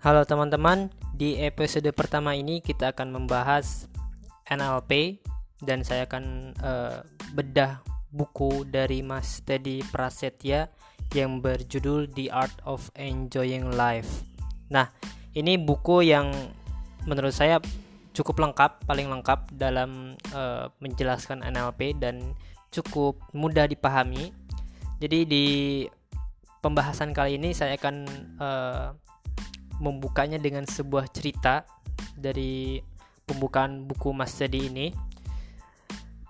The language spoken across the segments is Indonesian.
Halo teman-teman, di episode pertama ini kita akan membahas NLP dan saya akan uh, bedah buku dari Mas Teddy Prasetya yang berjudul The Art of Enjoying Life. Nah, ini buku yang menurut saya cukup lengkap, paling lengkap dalam uh, menjelaskan NLP dan cukup mudah dipahami. Jadi di pembahasan kali ini saya akan uh, membukanya dengan sebuah cerita dari pembukaan buku Mas Jadi ini.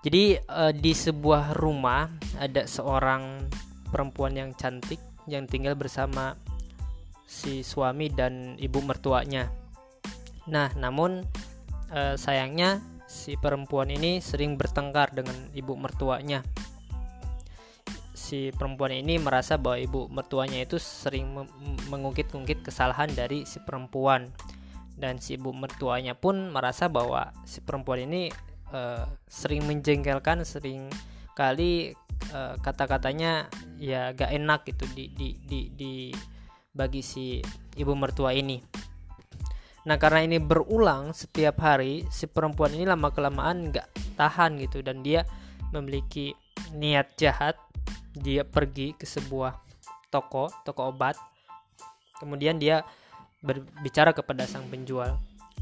Jadi uh, di sebuah rumah ada seorang perempuan yang cantik yang tinggal bersama si suami dan ibu mertuanya. Nah, namun uh, sayangnya si perempuan ini sering bertengkar dengan ibu mertuanya si perempuan ini merasa bahwa ibu mertuanya itu sering mengungkit-ungkit kesalahan dari si perempuan dan si ibu mertuanya pun merasa bahwa si perempuan ini uh, sering menjengkelkan sering kali uh, kata-katanya ya gak enak gitu di di di, di bagi si ibu mertua ini. Nah karena ini berulang setiap hari si perempuan ini lama kelamaan gak tahan gitu dan dia memiliki niat jahat dia pergi ke sebuah toko toko obat. Kemudian dia berbicara kepada sang penjual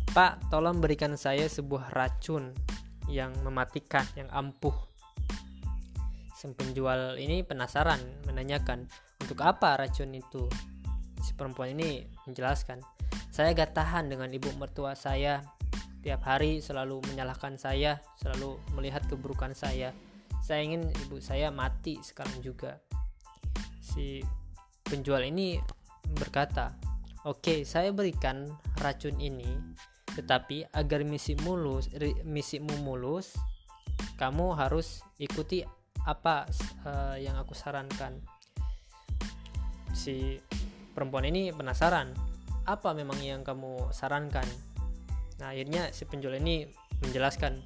Pak tolong berikan saya sebuah racun yang mematikan yang ampuh. Sang penjual ini penasaran menanyakan untuk apa racun itu? Si perempuan ini menjelaskan saya gak tahan dengan ibu mertua saya. Tiap hari selalu menyalahkan saya selalu melihat keburukan saya saya ingin ibu saya mati sekarang juga. Si penjual ini berkata oke okay, saya berikan racun ini tetapi agar misi mulus misimu mulus kamu harus ikuti apa uh, yang aku sarankan. Si perempuan ini penasaran apa memang yang kamu sarankan? Nah akhirnya si penjual ini menjelaskan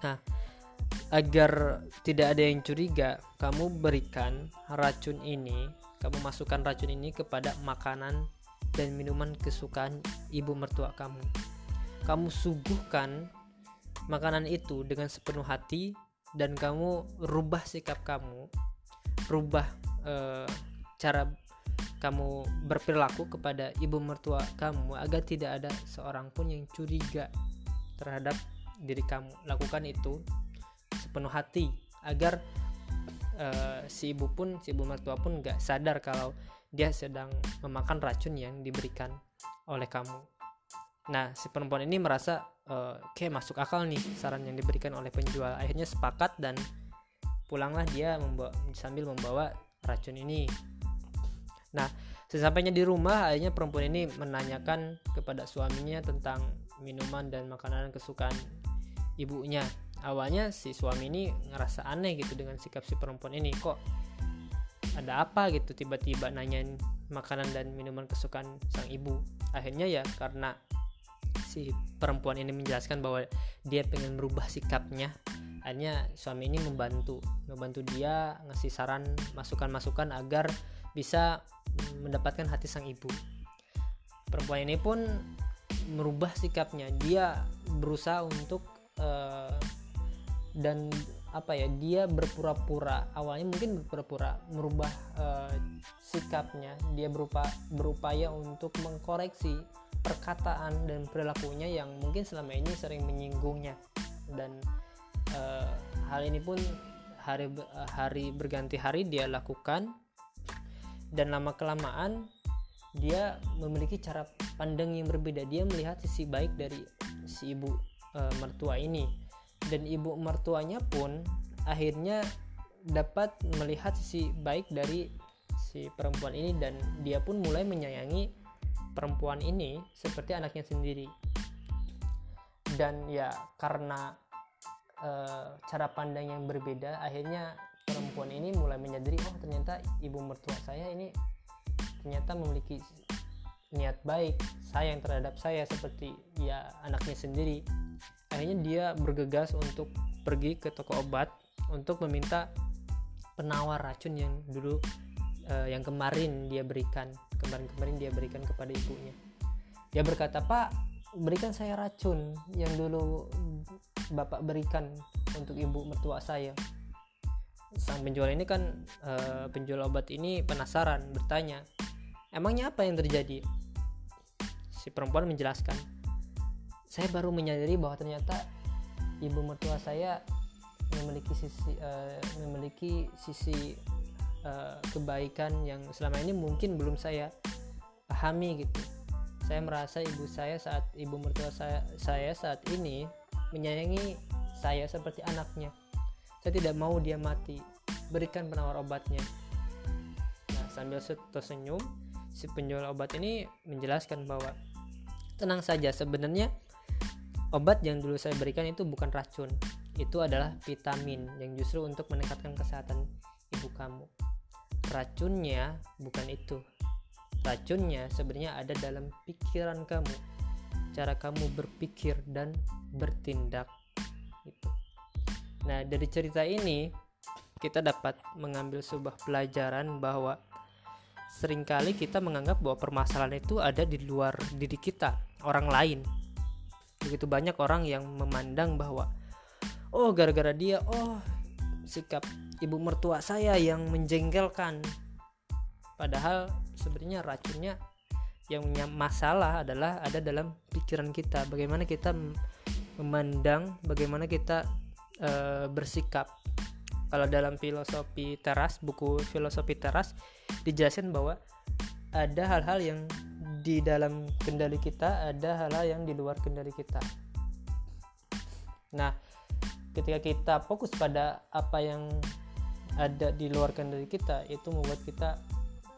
nah agar tidak ada yang curiga, kamu berikan racun ini, kamu masukkan racun ini kepada makanan dan minuman kesukaan ibu mertua kamu. Kamu suguhkan makanan itu dengan sepenuh hati dan kamu rubah sikap kamu, rubah uh, cara kamu berperilaku kepada ibu mertua kamu agar tidak ada seorang pun yang curiga terhadap diri kamu. Lakukan itu sepenuh hati agar uh, si ibu pun si ibu mertua pun nggak sadar kalau dia sedang memakan racun yang diberikan oleh kamu. Nah, si perempuan ini merasa uh, kayak masuk akal nih saran yang diberikan oleh penjual. Akhirnya sepakat dan pulanglah dia membawa, sambil membawa racun ini. Nah, sesampainya di rumah, akhirnya perempuan ini menanyakan kepada suaminya tentang minuman dan makanan kesukaan ibunya awalnya si suami ini ngerasa aneh gitu dengan sikap si perempuan ini. Kok ada apa gitu? Tiba-tiba nanyain makanan dan minuman kesukaan sang ibu. Akhirnya ya karena si perempuan ini menjelaskan bahwa dia pengen merubah sikapnya. Akhirnya suami ini membantu membantu dia ngasih saran masukan-masukan agar bisa mendapatkan hati sang ibu. Perempuan ini pun merubah sikapnya. Dia berusaha untuk uh, dan apa ya dia berpura-pura awalnya mungkin berpura-pura merubah uh, sikapnya. Dia berupa berupaya untuk mengkoreksi perkataan dan perilakunya yang mungkin selama ini sering menyinggungnya. Dan uh, hal ini pun hari hari berganti hari dia lakukan dan lama kelamaan dia memiliki cara pandang yang berbeda. Dia melihat sisi baik dari si ibu e, mertua ini dan ibu mertuanya pun akhirnya dapat melihat sisi baik dari si perempuan ini dan dia pun mulai menyayangi perempuan ini seperti anaknya sendiri. Dan ya karena e, cara pandang yang berbeda akhirnya perempuan ini mulai menyadari oh ternyata ibu mertua saya ini ternyata memiliki niat baik sayang terhadap saya seperti ya anaknya sendiri akhirnya dia bergegas untuk pergi ke toko obat untuk meminta penawar racun yang dulu uh, yang kemarin dia berikan kemarin-kemarin dia berikan kepada ibunya. Dia berkata pak berikan saya racun yang dulu bapak berikan untuk ibu mertua saya. Sang penjual ini kan uh, penjual obat ini penasaran bertanya emangnya apa yang terjadi? Si perempuan menjelaskan saya baru menyadari bahwa ternyata ibu mertua saya memiliki sisi uh, memiliki sisi uh, kebaikan yang selama ini mungkin belum saya pahami gitu. Saya merasa ibu saya saat ibu mertua saya, saya saat ini menyayangi saya seperti anaknya. Saya tidak mau dia mati. Berikan penawar obatnya. Nah sambil tersenyum si penjual obat ini menjelaskan bahwa tenang saja sebenarnya obat yang dulu saya berikan itu bukan racun. Itu adalah vitamin yang justru untuk meningkatkan kesehatan ibu kamu. Racunnya bukan itu. Racunnya sebenarnya ada dalam pikiran kamu. Cara kamu berpikir dan bertindak. Itu Nah, dari cerita ini kita dapat mengambil sebuah pelajaran bahwa sering kali kita menganggap bahwa permasalahan itu ada di luar diri kita, orang lain. Begitu banyak orang yang memandang bahwa oh gara-gara dia, oh sikap ibu mertua saya yang menjengkelkan. Padahal sebenarnya racunnya yang punya masalah adalah ada dalam pikiran kita. Bagaimana kita memandang, bagaimana kita e, bersikap kalau dalam filosofi teras buku filosofi teras dijelasin bahwa ada hal-hal yang di dalam kendali kita ada hal-hal yang di luar kendali kita. Nah ketika kita fokus pada apa yang ada di luar kendali kita itu membuat kita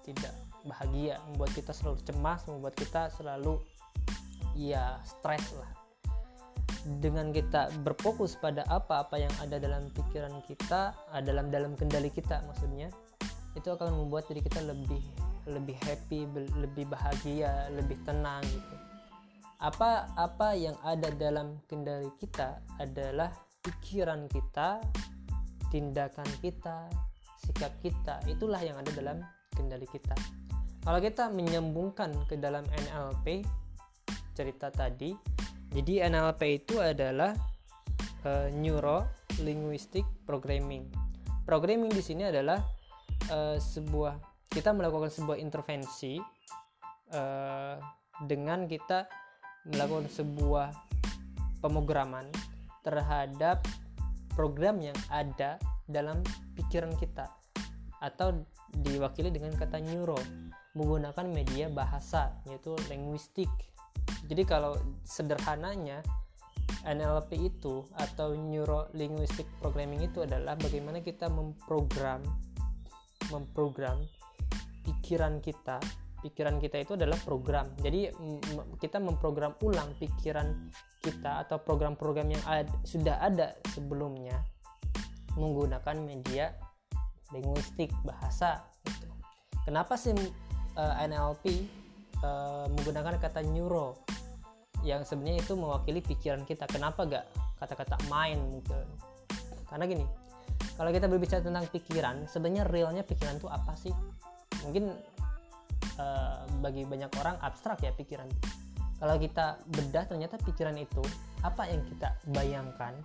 tidak bahagia membuat kita selalu cemas membuat kita selalu ya stres lah. Dengan kita berfokus pada apa-apa yang ada dalam pikiran kita, ah, dalam dalam kendali kita maksudnya, itu akan membuat diri kita lebih lebih happy, lebih bahagia, lebih tenang gitu. Apa apa yang ada dalam kendali kita adalah pikiran kita, tindakan kita, sikap kita. Itulah yang ada dalam kendali kita. Kalau kita menyambungkan ke dalam NLP cerita tadi, jadi NLP itu adalah uh, Neuro Linguistic Programming. Programming di sini adalah uh, sebuah kita melakukan sebuah intervensi uh, dengan kita melakukan sebuah pemrograman terhadap program yang ada dalam pikiran kita atau diwakili dengan kata neuro menggunakan media bahasa yaitu linguistik. Jadi kalau sederhananya NLP itu atau Neuro Linguistic Programming itu adalah bagaimana kita memprogram memprogram pikiran kita pikiran kita itu adalah program. Jadi kita memprogram ulang pikiran kita atau program-program yang ad, sudah ada sebelumnya menggunakan media linguistik bahasa gitu. kenapa sih uh, eh, NLP uh, menggunakan kata neuro? Yang sebenarnya itu mewakili pikiran kita. Kenapa gak kata-kata mind mungkin karena gini kalau kita berbicara tentang pikiran sebenarnya realnya pikiran itu apa sih mungkin uh, bagi banyak orang abstrak ya pikiran. Kalau kita bedah ternyata pikiran itu apa yang kita bayangkan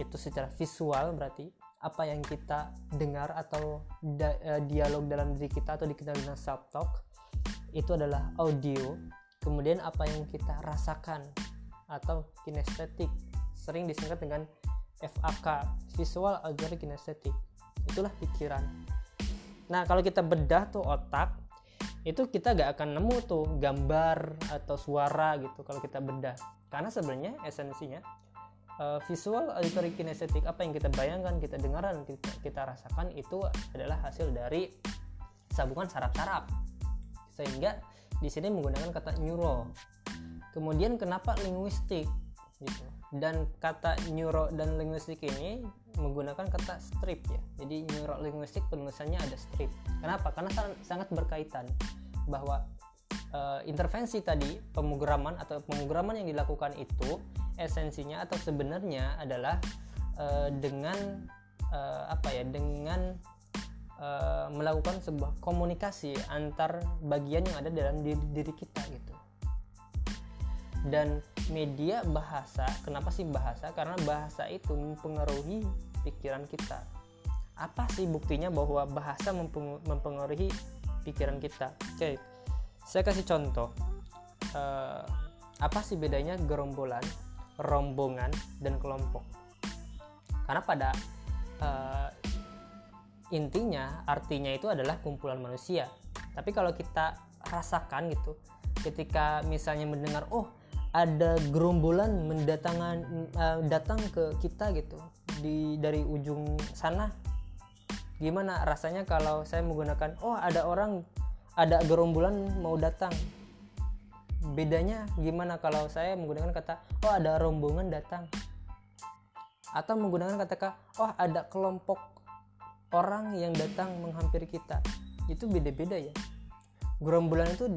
itu secara visual berarti apa yang kita dengar atau uh, dialog dalam diri kita atau dikenal dengan self talk itu adalah audio. Kemudian apa yang kita rasakan atau kinestetik sering disingkat dengan FAK visual auditory kinestetik. Itulah pikiran nah kalau kita bedah tuh otak itu kita gak akan nemu tuh gambar atau suara gitu kalau kita bedah. Karena sebenarnya esensinya uh, visual auditory kinestetik apa yang kita bayangkan kita dengarkan kita, kita rasakan itu adalah hasil dari sabungan saraf-saraf. Sehingga di sini menggunakan kata neuro kemudian kenapa linguistik gitu. Dan kata neuro dan linguistik ini menggunakan kata strip ya. Jadi neuro linguistik penulisannya ada strip. Kenapa? Karena sangat berkaitan bahwa uh, intervensi tadi pemrograman atau pemrograman yang dilakukan itu esensinya atau sebenarnya adalah uh, dengan uh, apa ya dengan uh, melakukan sebuah komunikasi antar bagian yang ada dalam diri, diri kita gitu dan media bahasa kenapa sih bahasa? Karena bahasa itu mempengaruhi pikiran kita. Apa sih buktinya bahwa bahasa mempengaruhi pikiran kita? Oke saya kasih contoh. Uh, apa sih bedanya gerombolan rombongan dan kelompok? Karena pada uh, intinya artinya itu adalah kumpulan manusia. Tapi kalau kita rasakan gitu ketika misalnya mendengar oh ada gerombolan mendatangan uh, datang ke kita gitu di dari ujung sana. Gimana rasanya kalau saya menggunakan oh ada orang ada gerombolan mau datang. Bedanya gimana kalau saya menggunakan kata oh ada rombongan datang. Atau menggunakan kata oh ada kelompok orang yang datang menghampiri kita. Itu beda-beda ya. Gerombolan itu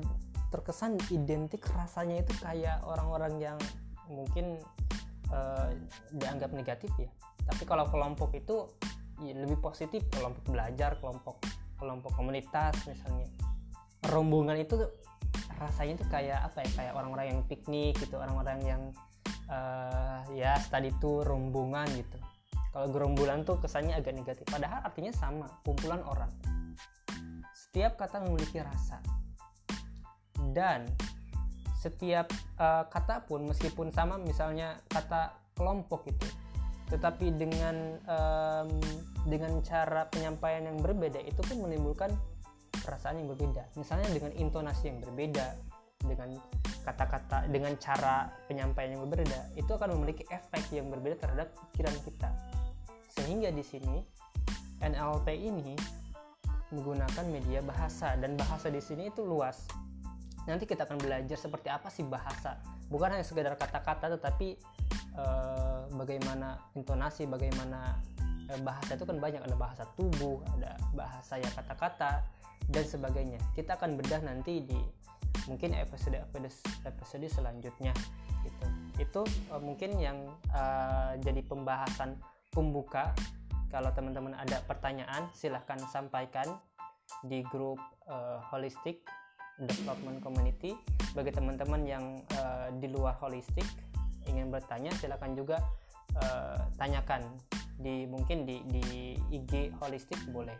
terkesan identik rasanya itu kayak orang-orang yang mungkin uh, dianggap negatif ya. Tapi kalau kelompok itu ya lebih positif kelompok belajar kelompok kelompok komunitas misalnya. Rombongan itu rasanya tuh kayak apa ya? Kayak orang-orang yang piknik gitu orang-orang yang uh, ya tadi tuh rombongan gitu. Kalau gerombolan tuh kesannya agak negatif padahal artinya sama kumpulan orang. Setiap kata memiliki rasa dan setiap uh, kata pun meskipun sama misalnya kata kelompok itu tetapi dengan um, dengan cara penyampaian yang berbeda itu pun menimbulkan perasaan yang berbeda. Misalnya dengan intonasi yang berbeda dengan kata-kata dengan cara penyampaian yang berbeda itu akan memiliki efek yang berbeda terhadap pikiran kita. Sehingga di sini NLP ini menggunakan media bahasa dan bahasa di sini itu luas nanti kita akan belajar seperti apa sih bahasa. Bukan hanya sekedar kata-kata tetapi eh, bagaimana intonasi bagaimana eh, bahasa itu kan banyak. Ada bahasa tubuh ada bahasa ya kata-kata dan sebagainya. Kita akan bedah nanti di mungkin episode episode episode selanjutnya gitu. Itu eh, mungkin yang jadi pembahasan pembuka. Kalau teman-teman ada pertanyaan silahkan sampaikan di grup holistic development community bagi teman-teman yang uh, di luar holistik ingin bertanya silakan juga uh, tanyakan di mungkin di di IG holistik boleh